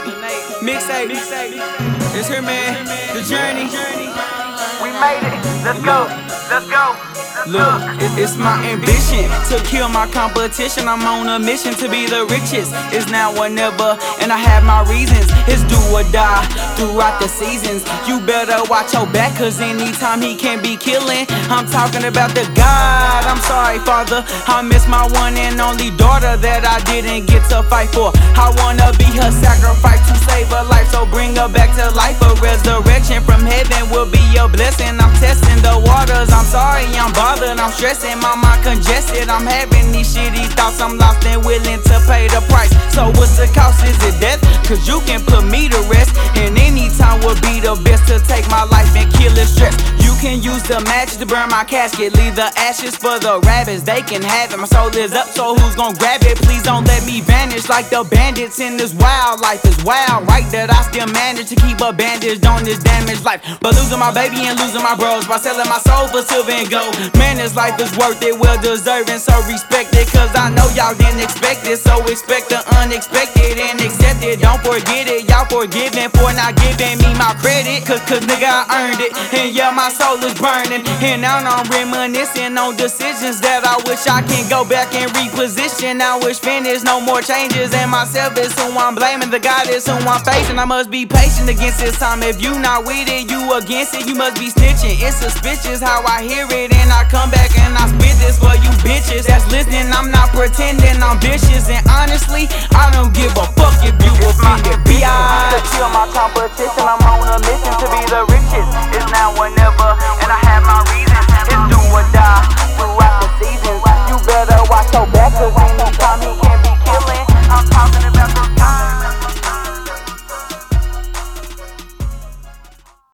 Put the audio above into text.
Mixtape. It's her man. The journey. We made it. Let's go. Let's go. Look, it's my ambition to kill my competition. I'm on a mission to be the richest. It's now or never, and I have my reasons. It's do or die throughout the seasons. You better watch your back, cause anytime he can be killing. I'm talking about the God. I'm Father. I miss my one and only daughter that I didn't get to fight for. I wanna be her sacrifice to save her life, so bring her back to life. A resurrection from heaven will be a blessing. I'm testing the waters. I'm sorry, I'm bothered. I'm stressing, my mind congested. I'm having these shitty thoughts. I'm lost and willing to pay the price. So what's the cost? Is it death? Cause you can put me to the best to take my life and kill it stress. You can use the match to burn my casket. Leave the ashes for the rabbits. They can have it. My soul is up, so who's gonna grab it? Please don't let me vanish like the bandits in this wild life. Is wild, right? That I still manage to keep a bandage on this damaged life. But losing my baby and losing my bros by selling my soul for silver and gold. Man, this life is worth it, well deserving, so respect it. Cause I know y'all didn't expect it, so expect the unexpected and accept it. Don't forget it, y'all forgiven for not giving me my credit. Cause, cause nigga, I earned it. And yeah, my soul is burning. And now I'm reminiscing on decisions that I wish I can go back and reposition. I wish finish, no more changes. And myself is who I'm blaming, the God is who I'm facing. I must be patient against this time. If you not with it, you against it, you must be snitching. It's suspicious how I hear it, and I come back and I spit this for you bitches that's listening. I'm not pretending I'm vicious, and honestly, I don't give a fuck if